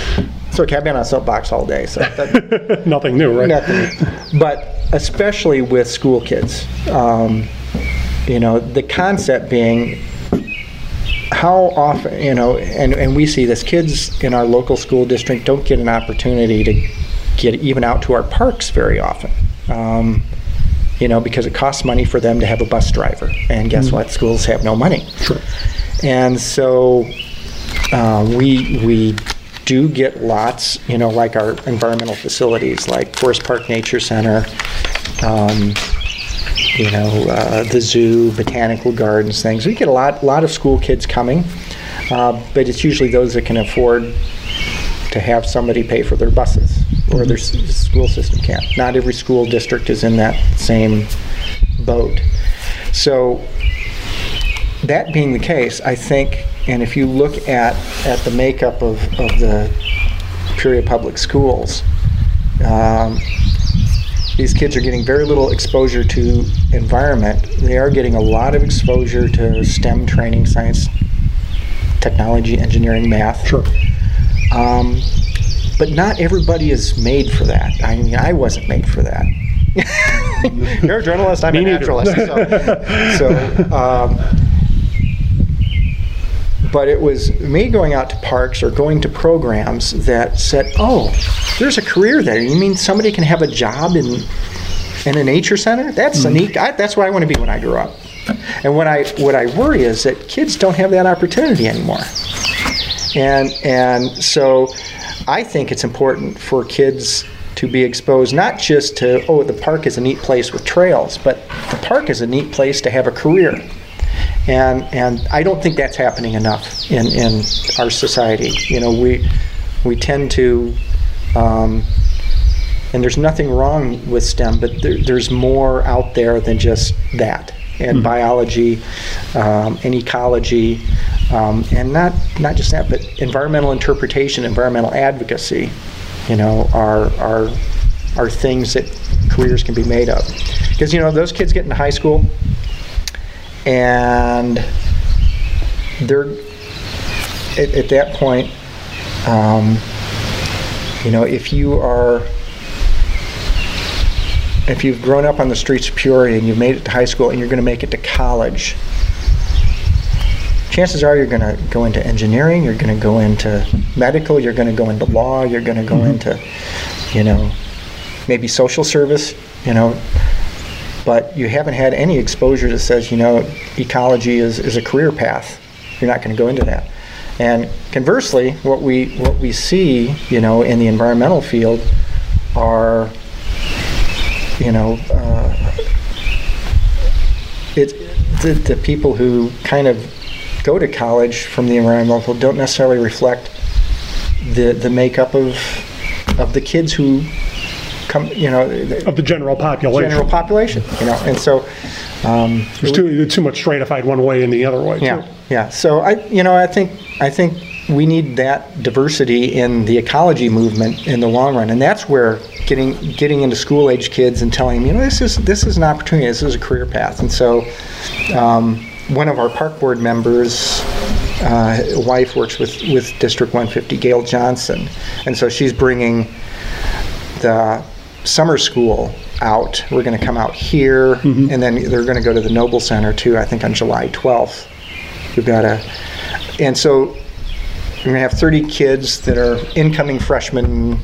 [SPEAKER 2] it's okay. I've been on a soapbox all day, so that,
[SPEAKER 1] Nothing new, right?
[SPEAKER 2] nothing. But especially with school kids, um, you know, the concept being how often, you know, and, and we see this, kids in our local school district don't get an opportunity to get even out to our parks very often. Um, you know, because it costs money for them to have a bus driver. And guess what? Schools have no money.
[SPEAKER 1] Sure.
[SPEAKER 2] And so uh, we we do get lots, you know, like our environmental facilities, like Forest Park Nature Center, um, you know, uh, the zoo, botanical gardens, things. We get a lot lot of school kids coming, uh, but it's usually those that can afford to have somebody pay for their buses or their school system can't. Not every school district is in that same boat. So that being the case, I think, and if you look at, at the makeup of, of the Peoria Public Schools, um, these kids are getting very little exposure to environment. They are getting a lot of exposure to STEM training, science, technology, engineering, math.
[SPEAKER 1] Sure.
[SPEAKER 2] Um, but not everybody is made for that. I mean, I wasn't made for that. You're a journalist. I'm
[SPEAKER 1] Me
[SPEAKER 2] a
[SPEAKER 1] neither.
[SPEAKER 2] naturalist. So, so um, but it was me going out to parks or going to programs that said, "Oh, there's a career there. You mean somebody can have a job in in a nature center? That's a neat. I, that's what I want to be when I grow up." And what I what I worry is that kids don't have that opportunity anymore. And and so I think it's important for kids to be exposed not just to oh the park is a neat place with trails, but the park is a neat place to have a career. And and I don't think that's happening enough in, in our society. You know, we we tend to um, and there's nothing wrong with STEM, but there, there's more out there than just that. And biology, um, and ecology, um, and not not just that, but environmental interpretation, environmental advocacy, you know, are are are things that careers can be made of. Because you know those kids get into high school, and they're at, at that point, um, you know, if you are if you've grown up on the streets of Peoria and you've made it to high school and you're going to make it to college, chances are you're going to go into engineering, you're going to go into medical, you're going to go into law, you're going to go into, you know, maybe social service, you know, but you haven't had any exposure that says, you know, ecology is, is a career path. You're not going to go into that. And conversely, what we what we see, you know, in the environmental field are you know, uh, it, the, the people who kind of go to college from the environmental don't necessarily reflect the the makeup of of the kids who come, you know, the
[SPEAKER 1] Of the general population.
[SPEAKER 2] general population, you know, and so. Um,
[SPEAKER 1] There's too, too much stratified one way and the other way, too.
[SPEAKER 2] yeah, yeah. So I, you know, I think I think we need that diversity in the ecology movement in the long run, and that's where getting getting into school age kids and telling them, you know, this is this is an opportunity, this is a career path, and so. Um, one of our park board members, uh, wife works with, with District 150, Gail Johnson, and so she's bringing the summer school out. We're going to come out here, and then they're going to go to the Noble Center too. I think on July 12th. We've got a, and so we're going to have 30 kids that are incoming freshmen,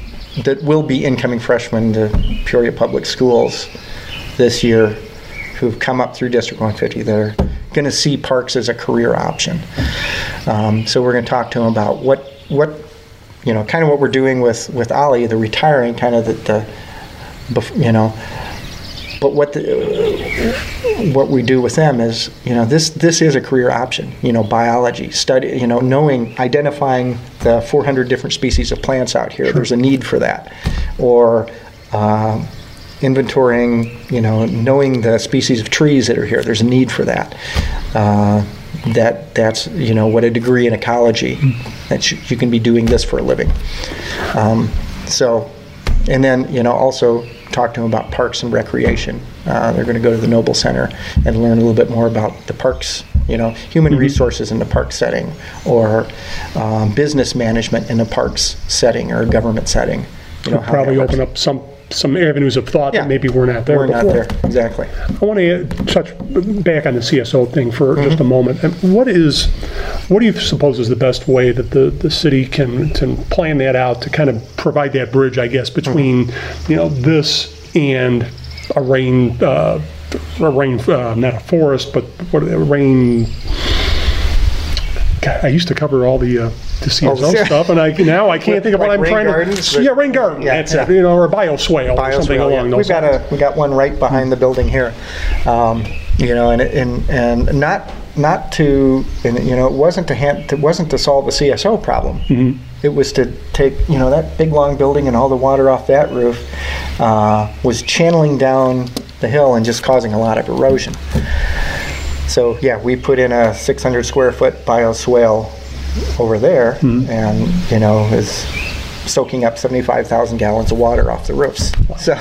[SPEAKER 2] that will be incoming freshmen to Peoria Public Schools this year who've come up through District 150 that are going to see parks as a career option. Um, so we're going to talk to them about what, what, you know, kind of what we're doing with, with OLLI, the retiring, kind of the, the you know, but what the, what we do with them is, you know, this this is a career option. You know, biology, study, you know, knowing, identifying the 400 different species of plants out here. There's a need for that, or uh, inventorying, you know, knowing the species of trees that are here. There's a need for that. Uh, that that's you know what a degree in ecology that you, you can be doing this for a living. Um, so, and then you know also talk to them about parks and recreation. Uh, they're going to go to the Noble Center and learn a little bit more about the parks, you know, human resources in the park setting, or um, business management in a parks setting or a government setting. You know,
[SPEAKER 1] Probably open up some, some avenues of thought
[SPEAKER 2] Yeah.
[SPEAKER 1] that maybe were not there
[SPEAKER 2] We're not there exactly.
[SPEAKER 1] I want to touch back on the CSO thing for
[SPEAKER 2] Mm-hmm.
[SPEAKER 1] just a moment. And what is, what do you suppose is the best way that the, the city can, can plan that out to kind of provide that bridge, I guess, between,
[SPEAKER 2] Mm-hmm.
[SPEAKER 1] you know, this and a rain, uh, a rain, uh, not a forest, but what, a rain, God, I used to cover all the, uh, the CSO
[SPEAKER 2] Oh, yeah.
[SPEAKER 1] stuff, and I, now I can't think of what I'm trying
[SPEAKER 2] gardens?
[SPEAKER 1] to. Yeah, rain garden,
[SPEAKER 2] Yeah,
[SPEAKER 1] that's
[SPEAKER 2] yeah.
[SPEAKER 1] it, you know, or a bioswale or something
[SPEAKER 2] Bioswale, yeah.
[SPEAKER 1] those
[SPEAKER 2] We've got
[SPEAKER 1] lines.
[SPEAKER 2] a, we got one right behind the building here. Um, You know, and, and, and not, not to, and, you know, it wasn't to hand, it wasn't to solve the CSO problem.
[SPEAKER 1] Mm-hmm.
[SPEAKER 2] It was to take, you know, that big, long building and all the water off that roof uh, was channeling down the hill and just causing a lot of erosion. So, yeah, we put in a 600 square foot bioswale over there
[SPEAKER 1] Mm-hmm.
[SPEAKER 2] and, you know, is soaking up 75,000 gallons of water off the roofs. So,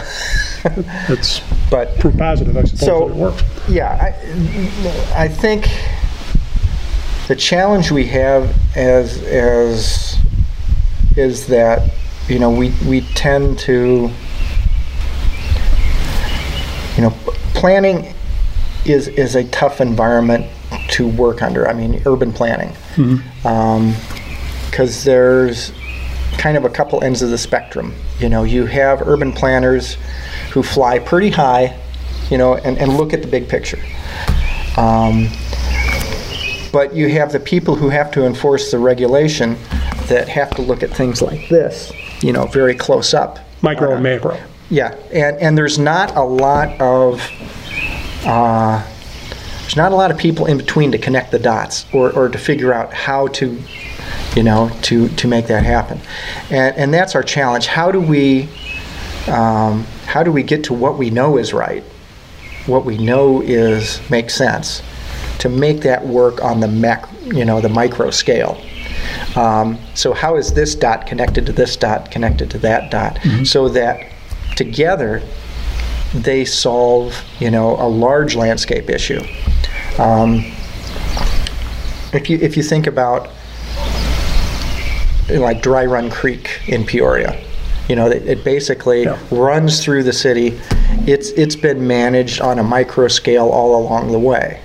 [SPEAKER 1] It's
[SPEAKER 2] but
[SPEAKER 1] proof positive, I suppose,
[SPEAKER 2] So-
[SPEAKER 1] it works.
[SPEAKER 2] yeah, I, I think the challenge we have as as is that you know we we tend to you know planning is is a tough environment to work under. I mean, urban planning because there's kind of a couple ends of the spectrum. You know, you have urban planners who fly pretty high, you know, and, and look at the big picture. Um, but you have the people who have to enforce the regulation that have to look at things like this, you know, very close up.
[SPEAKER 1] Micro and macro.
[SPEAKER 2] Yeah, and, and there's not a lot of uh, there's not a lot of people in between to connect the dots or, or to figure out how to you know to to make that happen, and and that's our challenge. How do we um, how do we get to what we know is right, what we know is makes sense, to make that work on the mac you know the micro scale. Um, so how is this dot connected to this dot connected to that dot, so that together they solve you know a large landscape issue. Um, if you if you think about like Dry Run Creek in Peoria, you know it, it basically
[SPEAKER 1] Yeah.
[SPEAKER 2] runs through the city. It's it's been managed on a micro scale all along the way.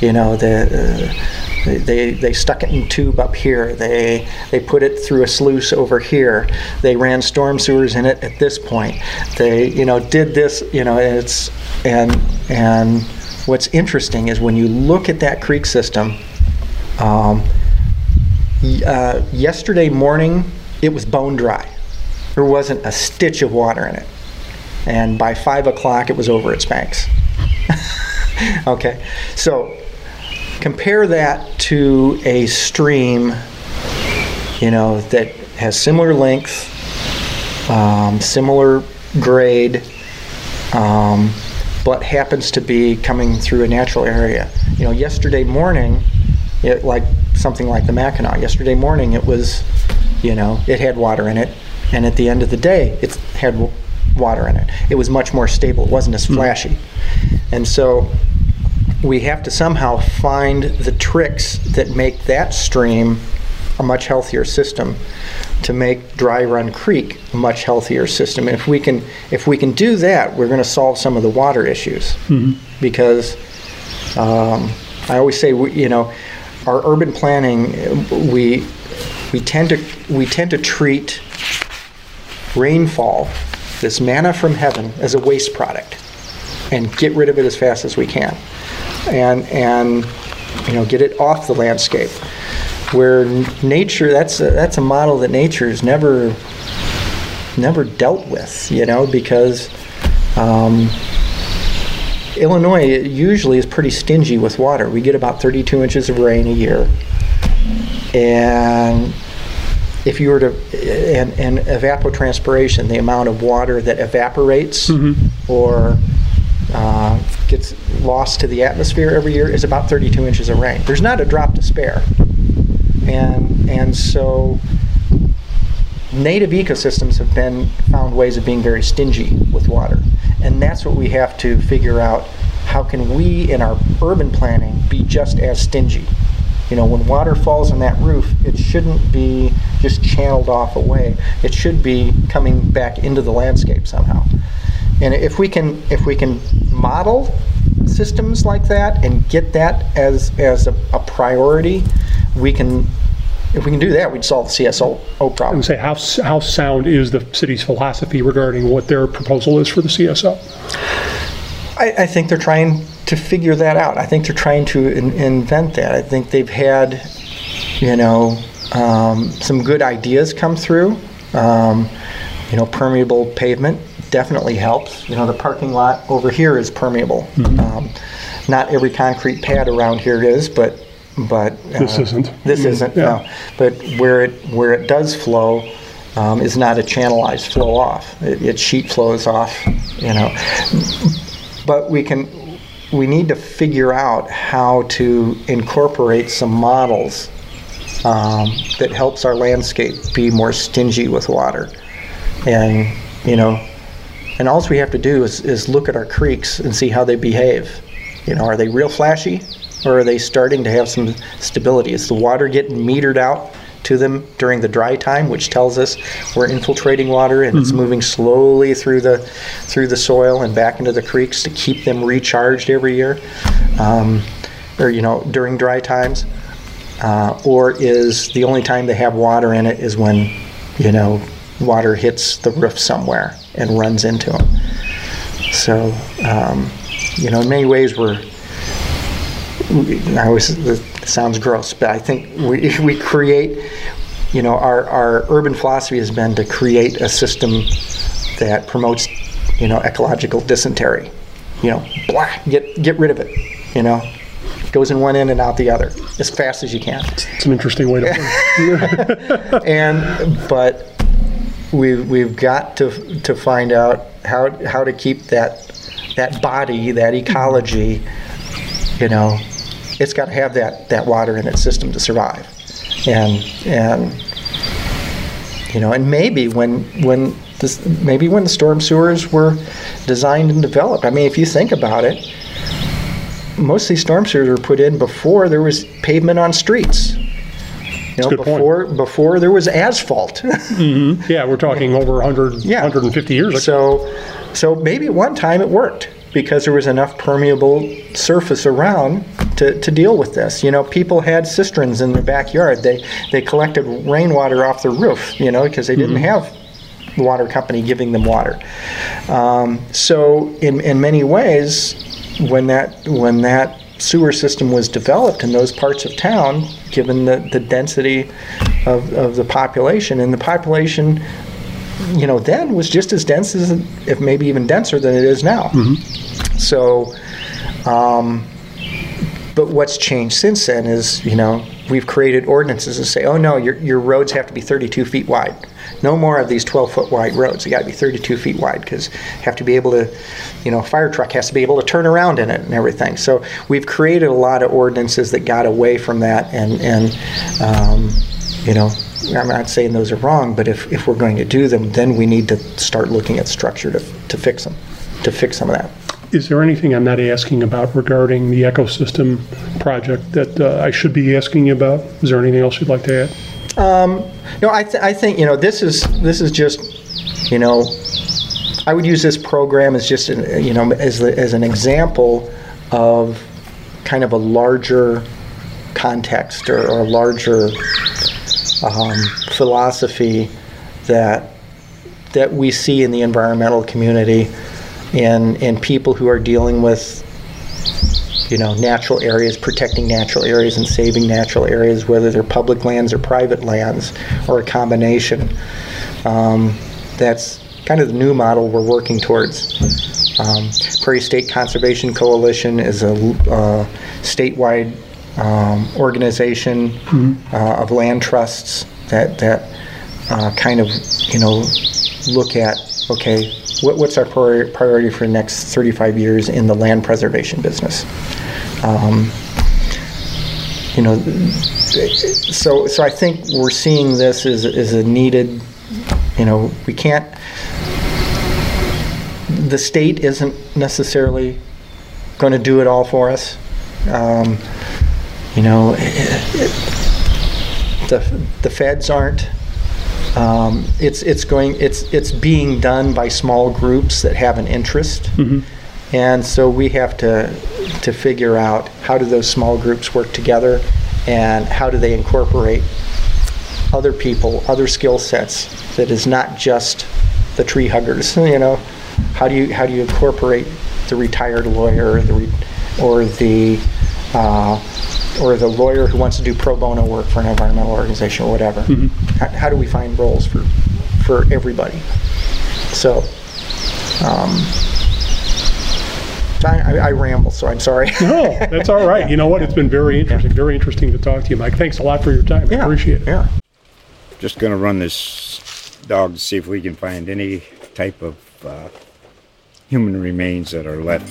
[SPEAKER 2] You know the. Uh, they- they, they stuck it in a tube up here. They they put it through a sluice over here. They ran storm sewers in it at this point. They you know did this you know it's and and what's interesting is when you look at that creek system. Um, uh, yesterday morning, it was bone dry. There wasn't a stitch of water in it, and by five o'clock, it was over its banks. okay, so compare that to a stream, you know, that has similar length, um, similar grade, um, but happens to be coming through a natural area. You know, yesterday morning, it like something like the Mackinaw. Yesterday morning, it was, you know, it had water in it, and at the end of the day, it had w- water in it. It was much more stable. It wasn't as hmm. flashy, and so we have to somehow find the tricks that make that stream a much healthier system to make Dry Run Creek a much healthier system. And if we can if we can do that, we're going to solve some of the water issues because um, I always say we, you know our urban planning we we tend to we tend to treat rainfall, this manna from heaven, as a waste product, and get rid of it as fast as we can, and and you know get it off the landscape. Where nature, that's a, that's a model that nature's never never dealt with, you know, because. Um, Illinois usually is pretty stingy with water. We get about 32 inches of rain a year. And if you were to, and, and evapotranspiration, the amount of water that evaporates or uh, gets lost to the atmosphere every year is about 32 inches of rain. There's not a drop to spare. And, and so native ecosystems have been found ways of being very stingy with water. And that's what we have to figure out. How can we in our urban planning be just as stingy? You know, when water falls on that roof, it shouldn't be just channeled off away. It should be coming back into the landscape somehow. And if we can if we can model systems like that and get that as as a, a priority, we can if we can do that, we'd solve the CSO problem.
[SPEAKER 1] And say, how, how sound is the city's philosophy regarding what their proposal is for the CSO?
[SPEAKER 2] I, I think they're trying to figure that out. I think they're trying to in, invent that. I think they've had, you know, um, some good ideas come through. Um, you know, permeable pavement definitely helps. You know, the parking lot over here is permeable. Um, not every concrete pad around here is, but but uh,
[SPEAKER 1] This isn't.
[SPEAKER 2] This
[SPEAKER 1] Mm,
[SPEAKER 2] isn't.
[SPEAKER 1] yeah.
[SPEAKER 2] No, but where it where it does flow. Um, is not a channelized flow off. It, it sheet flows off, you know but we can we need to figure out how to incorporate some models um, that helps our landscape be more stingy with water and you know and all we have to do is, is look at our creeks and see how they behave you know are they real flashy or are they starting to have some stability. Is the water getting metered out to them during the dry time which tells us we're infiltrating water and it's moving slowly through the through the soil and back into the creeks to keep them recharged every year um, or you know during dry times. Uh, or is the only time they have water in it is when you know water hits the roof somewhere and runs into them so um, you know in many ways we're I always it sounds gross, but I think we we create, you know, our our urban philosophy has been to create a system that promotes, you know, ecological dysentery. You know, blah, get get rid of it. You know, goes in one end and out the other as fast as you can.
[SPEAKER 1] It's an interesting way to.
[SPEAKER 2] And but we've we've got to to find out how how to keep that that body that ecology you know it's got to have that that water in its system to survive and and you know and maybe when when this maybe when the storm sewers were designed and developed i mean if you think about it most of these storm sewers were put in before there was pavement on streets you know
[SPEAKER 1] good point.
[SPEAKER 2] before before there was asphalt mm-hmm.
[SPEAKER 1] Yeah, we're talking over 100,
[SPEAKER 2] Yeah.
[SPEAKER 1] 150 years ago.
[SPEAKER 2] So, so maybe at one time it worked because there was enough permeable surface around to, to deal with this. You know, people had cisterns in their backyard. They they collected rainwater off the roof. You know, because they didn't have the water company giving them water. Um, so, in in many ways, when that when that sewer system was developed in those parts of town, given the, the density of, of the population, and the population you know, then was just as dense as, if maybe even denser than it is now. So, um, but what's changed since then is, you know, we've created ordinances that say, oh no, your, your roads have to be 32 feet wide. No more of these 12 foot wide roads. They got to be 32 feet wide because have to be able to, you know, a fire truck has to be able to turn around in it and everything. So we've created a lot of ordinances that got away from that and, and um, you know, I'm not saying those are wrong, but if, if we're going to do them, then we need to start looking at structure to, to fix them, to fix some of that.
[SPEAKER 1] Is there anything I'm not asking about regarding the ecosystem project that uh, I should be asking you about? Is there anything else you'd like to add?
[SPEAKER 2] No, I, th- I think, you know, this is, this is just, you know, I would use this program as just, an, you know, as, the, as an example of kind of a larger context or, or a larger um, philosophy that that we see in the environmental community and and people who are dealing with you know natural areas protecting natural areas and saving natural areas whether they're public lands or private lands or a combination um, that's kind of the new model we're working towards. Um, prairie state conservation coalition is a uh, statewide um, organization uh, of land trusts that that uh, kind of you know look at okay what, what's our priori- priority for the next 35 years in the land preservation business um, you know so so I think we're seeing this as, as a needed you know we can't the state isn't necessarily going to do it all for us um, you know, it, it, the the feds aren't. Um, it's it's going it's it's being done by small groups that have an interest,
[SPEAKER 1] Mm-hmm.
[SPEAKER 2] and so we have to to figure out how do those small groups work together, and how do they incorporate other people, other skill sets that is not just the tree huggers. You know, how do you how do you incorporate the retired lawyer, the re, or the uh, or the lawyer who wants to do pro bono work for an environmental organization or whatever. How, how do we find roles for for everybody? So. Um, I, I, I ramble, so I'm sorry.
[SPEAKER 1] No, that's all right. You know what? It's been very interesting. Very interesting to talk to you, Mike. Thanks a lot for your time. I appreciate it.
[SPEAKER 2] Yeah.
[SPEAKER 3] Just gonna run this dog to see if we can find any type of uh, human remains that are left.